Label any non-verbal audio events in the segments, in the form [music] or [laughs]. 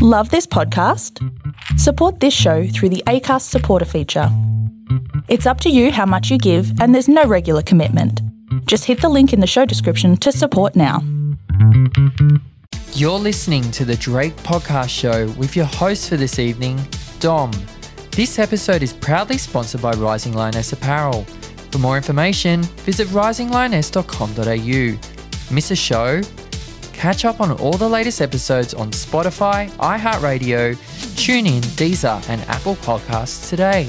Love this podcast? Support this show through the ACAST supporter feature. It's up to you how much you give, and there's no regular commitment. Just hit the link in the show description to support now. You're listening to the Drayk Podcast Show with your host for this evening, Dom. This episode is proudly sponsored by Rising Lioness Apparel. For more information, visit risinglioness.com.au. Miss a show? Catch up on all the latest episodes on Spotify, iHeartRadio, TuneIn, Deezer, and Apple Podcasts today.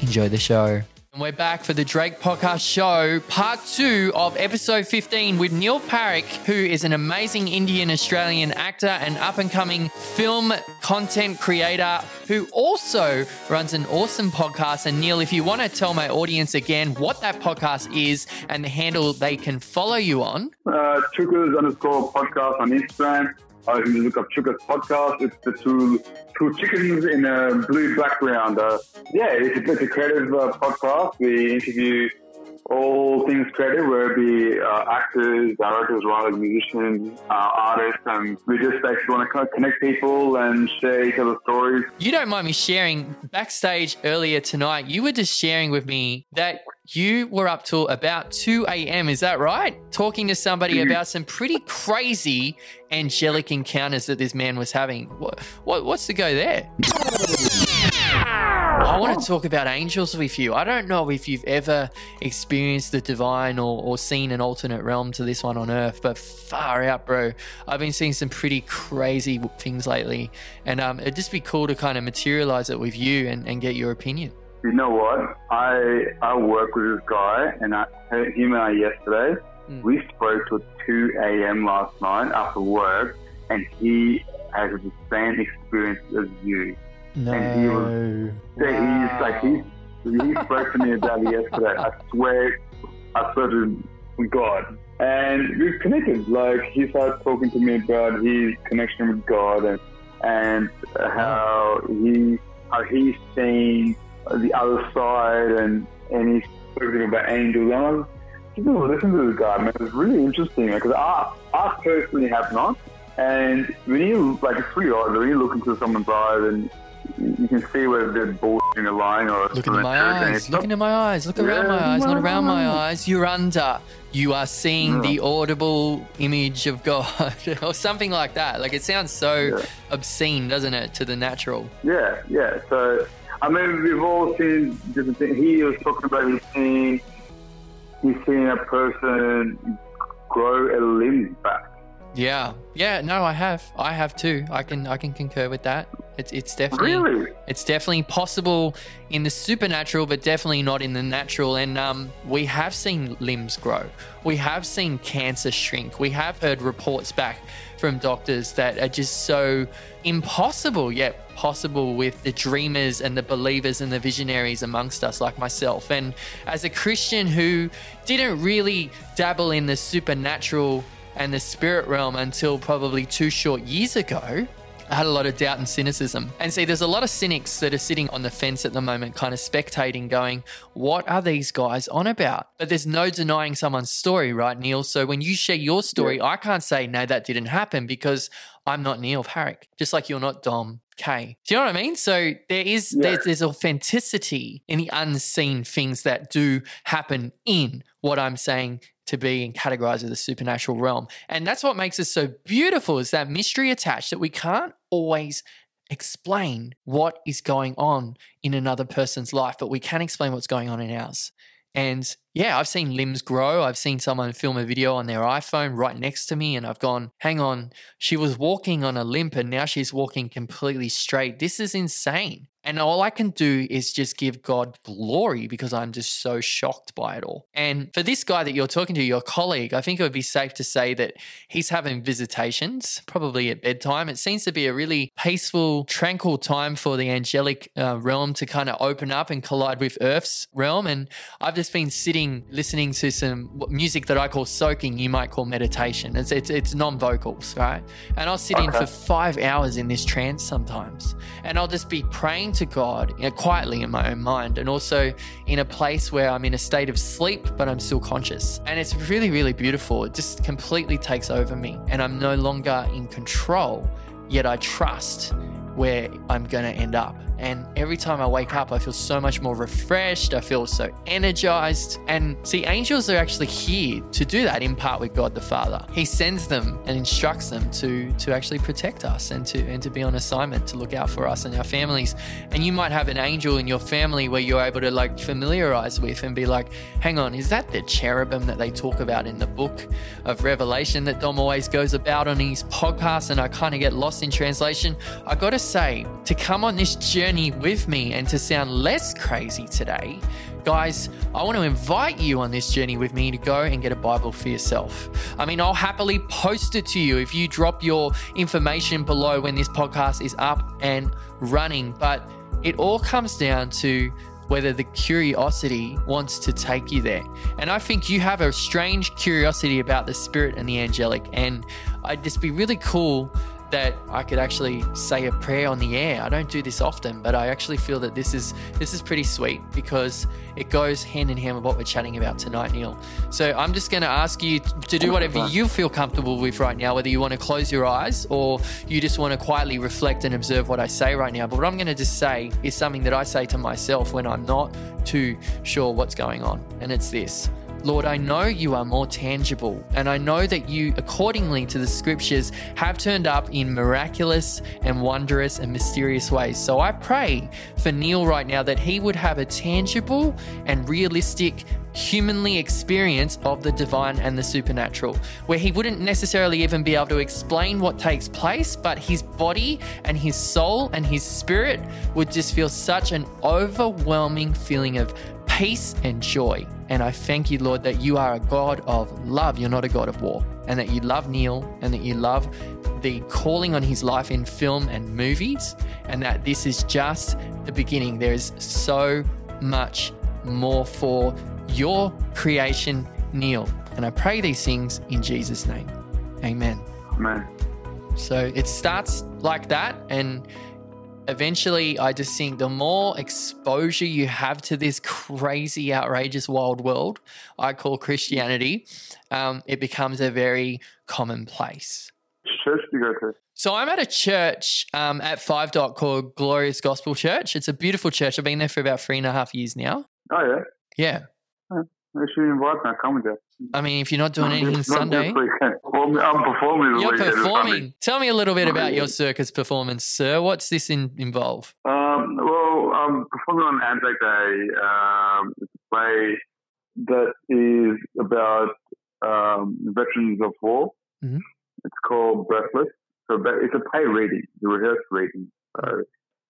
Enjoy the show. And we're back for the Drayk Podcast Show, part two of episode 15 with Neil Parekh, who is an amazing Indian Australian actor and up and coming film content creator who also runs an awesome podcast. And Neil, if you want to tell my audience again what that podcast is and the handle they can follow you on. Uh, Chookas underscore podcast on Instagram. Uh, you can look up Chookas podcast. It's the two two chickens in a blue background. Uh, yeah, it's a, it's a creative uh, podcast. We interview all things creative, whether it be uh, actors, directors, writers, musicians, uh, artists, and we just basically want to connect people and share each other's stories. You don't mind me sharing backstage earlier tonight, you were just sharing with me that you were up till about 2 a.m. Is that right? Talking to somebody Mm-hmm. about some pretty crazy angelic encounters that this man was having. What, what what's the go there? I want to talk about angels with you. I don't know if you've ever experienced the divine or, or seen an alternate realm to this one on earth, but far out, bro. I've been seeing some pretty crazy things lately, and um, it'd just be cool to kind of materialize it with you and, and get your opinion. You know what? I I work with this guy, and I him and I yesterday. Mm. We spoke till 2 a.m. last night after work, and he has the same experience as you. No. And he was- So he's like he he spoke to me about it yesterday. I swear, I swear to God. And we connected. Like he started talking to me about his connection with God and and how he how he's seen the other side and and he's talking about angels. And I was just listen to this guy, man. It's really interesting because I I personally have not. And when you like it's pretty odd when you look into someone's eyes and you can see whether they're bullshitting or lying or Look into my eyes. Look into my eyes. Look around my eyes. Not around my eyes. eyes. You're under. You are seeing Yeah. the audible image of God, [laughs] or something like that. Like it sounds so Yeah. obscene, doesn't it, to the natural? Yeah, yeah. So, I mean, we've all seen different things. He was talking about he's seen, he's seen a person grow a limb back. Yeah, yeah. No, I have. I have too. I can. I can concur with that. It's. It's definitely. Really? It's definitely possible in the supernatural, but definitely not in the natural. And um, we have seen limbs grow. We have seen cancer shrink. We have heard reports back from doctors that are just so impossible, yet possible with the dreamers and the believers and the visionaries amongst us, like myself. And as a Christian who didn't really dabble in the supernatural and the spirit realm until probably two short years ago, I had a lot of doubt and cynicism. And see, there's a lot of cynics that are sitting on the fence at the moment, kind of spectating, going, What are these guys on about? But there's no denying someone's story, right, Neil? So when you share your story, I can't say, No, that didn't happen because I'm not Neil Parekh, just like you're not Dom K. Do you know what I mean? So there is Yeah. there, there's authenticity in the unseen things that do happen in what I'm saying to be and categorized as the supernatural realm. And that's what makes us so beautiful is that mystery attached that we can't always explain what is going on in another person's life, but we can explain what's going on in ours. And yeah, I've seen limbs grow. I've seen someone film a video on their iPhone right next to me, and I've gone, hang on, she was walking on a limp and now she's walking completely straight. This is insane. And all I can do is just give God glory because I'm just so shocked by it all. And for this guy that you're talking to, your colleague, I think it would be safe to say that he's having visitations, probably at bedtime. It seems to be a really peaceful, tranquil time for the angelic uh, realm to kind of open up and collide with Earth's realm. And I've just been sitting listening to some music that I call soaking, you might call meditation. It's, it's, it's non vocals, right? And I'll sit in for five hours in this trance sometimes. And I'll just be praying to God you know, quietly in my own mind and also in a place where I'm in a state of sleep, but I'm still conscious. And it's really, really beautiful. It just completely takes over me. And I'm no longer in control. yet I trust where I'm going to end up. And every time I wake up, I feel so much more refreshed. I feel so energized. And see, angels are actually here to do that in part with God the Father. He sends them and instructs them to, to actually protect us and to, and to be on assignment to look out for us and our families. And you might have an angel in your family where you're able to like familiarize with and be like, hang on, is that the cherubim that they talk about in the book of Revelation that Dom always goes about on his podcast? And I kind of get lost in translation. I got to say, to come on this journey journey with me and to sound less crazy today, guys, I want to invite you on this journey with me to go and get a Bible for yourself. I mean, I'll happily post it to you if you drop your information below when this podcast is up and running. But it all comes down to whether the curiosity wants to take you there. And I think you have a strange curiosity about the spirit and the angelic. And I'd just be really cool that I could actually say a prayer on the air. I don't do this often, but I actually feel that this is this is pretty sweet because it goes hand in hand with what we're chatting about tonight, Neil. So I'm just going to ask you to do whatever you feel comfortable with right now, whether you want to close your eyes or you just want to quietly reflect and observe what I say right now. But what I'm going to just say is something that I say to myself when I'm not too sure what's going on, and it's this. Lord, I know you are more tangible, and I know that you, accordingly to the scriptures, have turned up in miraculous and wondrous and mysterious ways. So I pray for Neil right now that he would have a tangible and realistic humanly experience of the divine and the supernatural, where he wouldn't necessarily even be able to explain what takes place, but his body and his soul and his spirit would just feel such an overwhelming feeling of peace and joy. And I thank you, Lord, that you are a God of love. You're not a God of war. And that you love Neil and that you love the calling on his life in film and movies. And that this is just the beginning. There's so much more for your creation, Neil. And I pray these things in Jesus' name. Amen. Amen. So it starts like that. And eventually I just think the more exposure you have to this crazy, outrageous, wild world I call Christianity, um, it becomes a very commonplace. Church do you go to? So I'm at a church um, at Five Dock called Glorious Gospel Church. It's a beautiful church. I've been there for about three and a half years now. Oh yeah. Yeah. They should invite me. I come with you. I mean, if you're not doing anything not Sunday. Well, I'm performing. you're weekend, it's funny. performing. Tell me a little bit about your circus performance, sir. What's this in, involve? Um, well, I'm performing on Anzac Day. Um, it's a play that is about um, veterans of war. Mhm. It's called Breathless. So it's a play reading, the rehearsed reading. So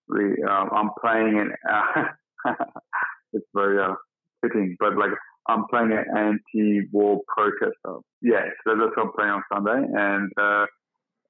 we, um, I'm playing an. Uh, [laughs] it's very uh, fitting, but like I'm playing an anti-war protester. Yeah, so that's what I'm playing on Sunday, and. Uh,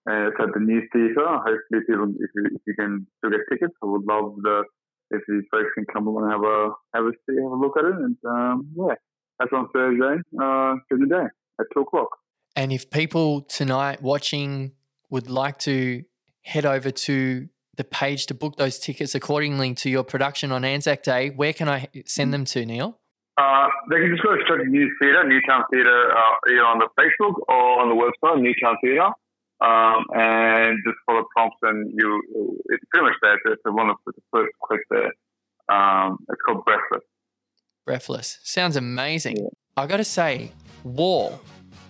and it's at the new theatre. Hopefully, people, if you, if you can still get tickets, I would love the if these folks can come along and have a have a see, have a look at it. And um, yeah, that's on Thursday, uh, during the day at two o'clock. And if people tonight watching would like to head over to the page to book those tickets accordingly to your production on Anzac Day, where can I send them to, Neil? Uh, they can just go to New Theatre, Newtown Theatre, uh, either on the Facebook or on the website, Newtown Theatre. Um, and just follow prompts and you, it's pretty much there. It's one of the first click there. Um, it's called Breathless. Breathless. Sounds amazing. I got to say, war,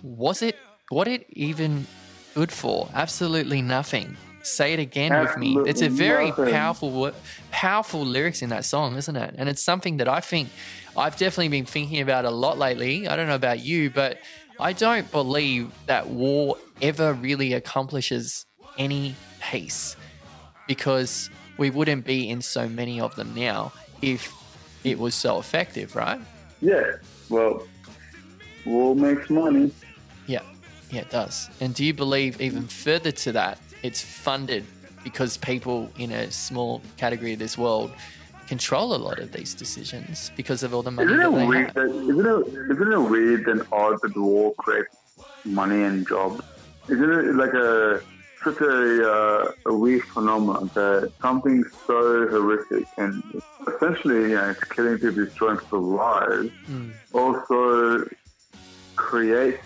was it, what it even good for? Absolutely nothing. Say it again with me. It's a very powerful, powerful lyrics in that song, isn't it? And it's something that I think I've definitely been thinking about a lot lately. I don't know about you, but I don't believe that war ever really accomplishes any peace because we wouldn't be in so many of them now if it was so effective, right? Yeah. Well, war makes money. Yeah, yeah, it does. And do you believe even further to that, it's funded because people in a small category of this world control a lot of these decisions because of all the money Isn't that it they weird have? that isn't it isn't it weird and odd that war creates money and jobs? Isn't it like a such a, uh, a weird phenomenon that something so horrific and essentially, you know, it's killing people, destroying people's lives, Mm. also creates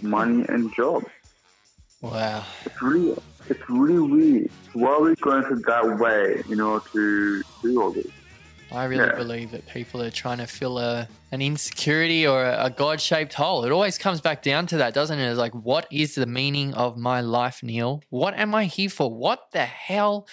money and jobs. Wow. It's really it's really weird. Why are we going to that way, you know, to do all this? I really Yeah. believe that people are trying to fill a an insecurity or a, a God shaped hole. It always comes back down to that, doesn't it? It's like, what is the meaning of my life, Neil? What am I here for? What the hell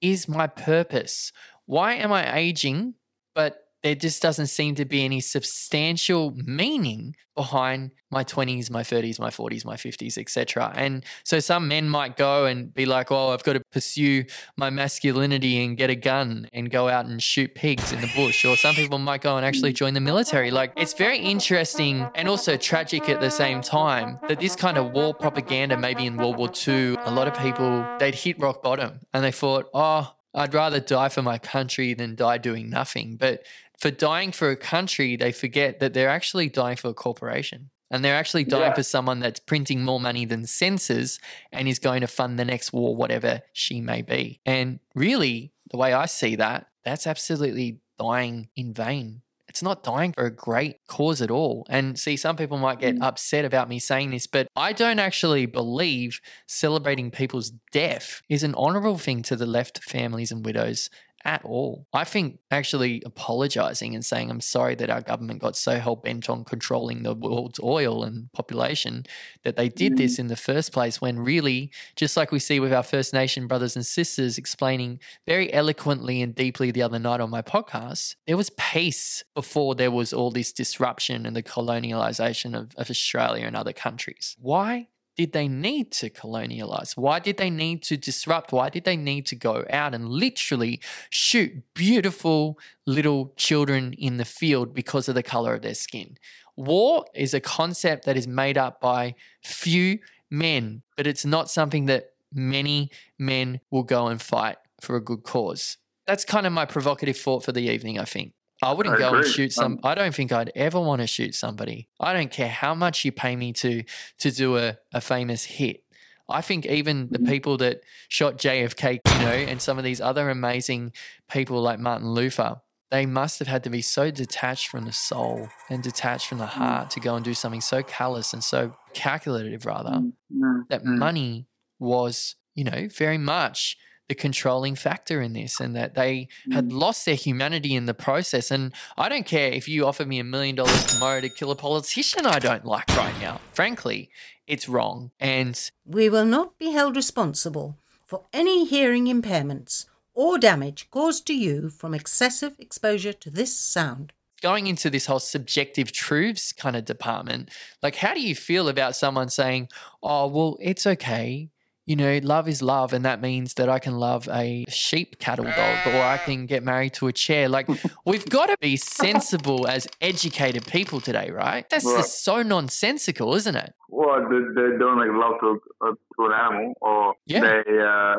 is my purpose? Why am I aging? But there just doesn't seem to be any substantial meaning behind my 20s, my 30s, my 40s, my 50s, etc. And so some men might go and be like, "Oh, I've got to pursue my masculinity and get a gun and go out and shoot pigs in the bush." Or some people might go and actually join the military. Like it's very interesting and also tragic at the same time that this kind of war propaganda, maybe in World War II, a lot of people they'd hit rock bottom and they thought, "Oh, I'd rather die for my country than die doing nothing." But for dying for a country, they forget that they're actually dying for a corporation. And they're actually dying Yeah. for someone that's printing more money than censors and is going to fund the next war, whatever she may be. And really, the way I see that, that's absolutely dying in vain. It's not dying for a great cause at all. And see, some people might get mm. upset about me saying this, but I don't actually believe celebrating people's death is an honorable thing to the left families and widows at all. I think actually apologizing and saying, I'm sorry that our government got so hell bent on controlling the world's oil and population that they did this mm. in the first place, when really, just like we see with our First Nation brothers and sisters explaining very eloquently and deeply the other night on my podcast, there was peace before there was all this disruption and the colonialization of, of Australia and other countries. Why? Did they need to colonialize? Why did they need to disrupt? Why did they need to go out and literally shoot beautiful little children in the field because of the color of their skin? War is a concept that is made up by few men, but it's not something that many men will go and fight for a good cause. That's kind of my provocative thought for the evening, I think. I wouldn't I go and shoot some. Um, I don't think I'd ever want to shoot somebody. I don't care how much you pay me to to do a, a famous hit. I think even the Mhm. people that shot JFK, you know, and some of these other amazing people like Martin Luther, they must have had to be so detached from the soul and detached from the heart to go and do something so callous and so calculative, rather, Mm, that money was, you know, very much the controlling factor in this and that they had Mm. lost their humanity in the process. And I don't care if you offer me a million dollars tomorrow to kill a politician I don't like right now. Frankly, it's wrong. And We will not be held responsible for any hearing impairments or damage caused to you from excessive exposure to this sound. going into this whole subjective truths kind of department, like how do you feel about someone saying, "Oh, well, it's okay. You know, love is love, and that means that I can love a sheep cattle dog, or I can get married to a chair." Like, [laughs] we've got to be sensible as educated people today, right? That's Right. just so nonsensical, isn't it? Or they, they don't make love to, uh, to an animal, or Yeah. they uh,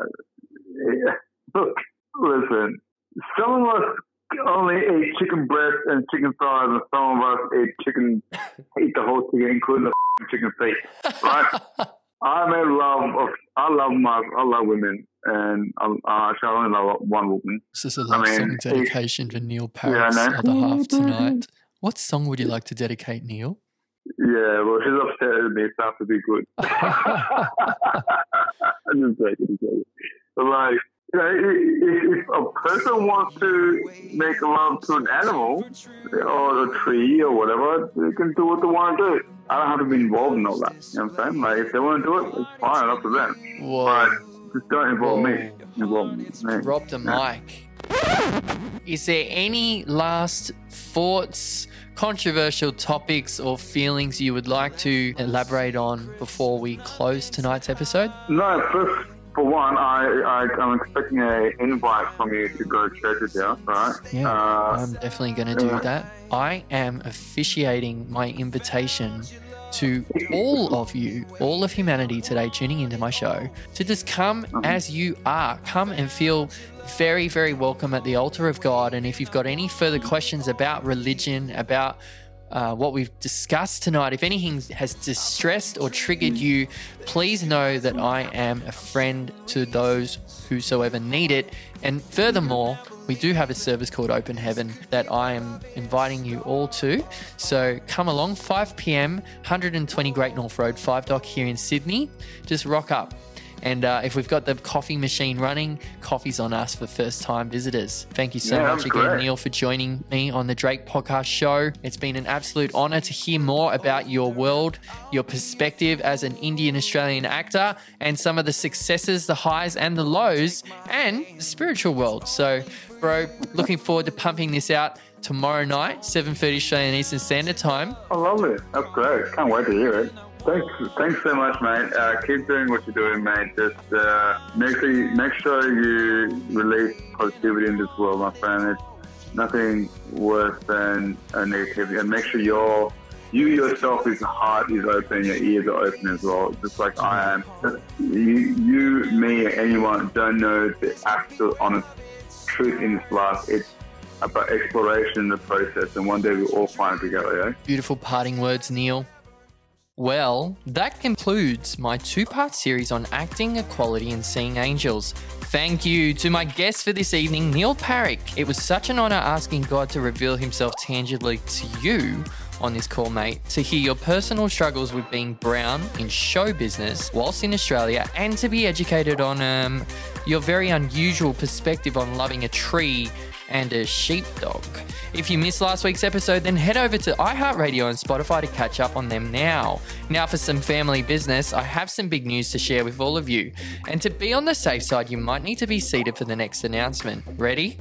yeah. [laughs] look. Listen, some of us only ate chicken breast and chicken thighs, and some of us ate chicken, [laughs] ate the whole chicken, including the chicken feet. Right? I made love of. I love my. I love women, and I, I love one woman. This is a love mean, song dedication for Neil Yeah, I Paris, know. other half tonight. What song would you like to dedicate, Neil? Yeah, well, she's upset with me. It sounds to be good. [laughs] [laughs] I'm just I'm joking. But like, you know, if, if a person wants to make love to an animal or a tree or whatever, they can do what they want to do. I don't have to be involved in all that. You know what I'm saying? Like, if they want to do it, it's fine, up to them. Whoa. But just don't involve me. Involve me. Drop the mic. Is there any last thoughts, controversial topics, or feelings you would like to elaborate on before we close tonight's episode? No, first, for one, I, I, I'm expecting an invite from you to go to church with you, right? Yeah, Uh, I'm definitely going to do yeah. that. I am officiating my invitation to all of you, all of humanity today, tuning into my show, to just come as you are. Come and feel very, very welcome at the altar of God. And if you've got any further questions about religion, about uh, what we've discussed tonight, if anything has distressed or triggered you, please know that I am a friend to those whosoever need it. And furthermore, we do have a service called Open Heaven that I am inviting you all to. So come along, 5 p.m., 120 Great North Road, 5 Dock here in Sydney. Just rock up. And uh, if we've got the coffee machine running, coffee's on us for first time visitors. Thank you so Yeah, much again, great. Neil, for joining me on the Drayk Podcast Show. It's been an absolute honor to hear more about your world, your perspective as an Indian Australian actor, and some of the successes, the highs, and the lows, and the spiritual world. So, bro, looking forward to pumping this out tomorrow night, 7.30 Australian Eastern Standard Time. Oh, lovely. That's great. Can't wait to hear it. Thanks, thanks so much, mate. Uh, keep doing what you're doing, mate. Just uh, make sure you, make sure you release positivity in this world, my friend. It's nothing worse than a negativity, and make sure you're you yourself, his heart is open, your ears are open as well, just like I am. You, you, me, anyone don't know the absolute honest truth in this life. It's about exploration, the process, and one day we'll all find it together. Yeah. Beautiful parting words, Neil. Well, that concludes my two part series on acting, equality, and seeing angels. Thank you to my guest for this evening, Neil Parekh. It was such an honor asking God to reveal himself tangibly to you on this call, mate, to hear your personal struggles with being brown in show business whilst in Australia, and to be educated on um, your very unusual perspective on loving a tree and a sheepdog. If you missed last week's episode, then head over to iHeartRadio and Spotify to catch up on them now. Now, for some family business, I have some big news to share with all of you. And to be on the safe side, you might need to be seated for the next announcement. Ready?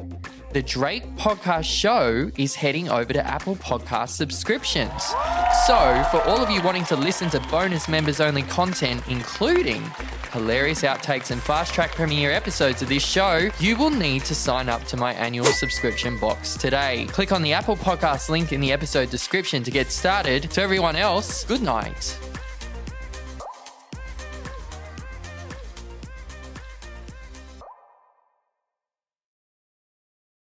The Drayk Podcast Show is heading over to Apple Podcast subscriptions. So, for all of you wanting to listen to bonus members only content, including hilarious outtakes and fast track premiere episodes of this show, you will need to sign up to my annual subscription box today. Click on the Apple Podcast link in the episode description to get started. To everyone else, good night.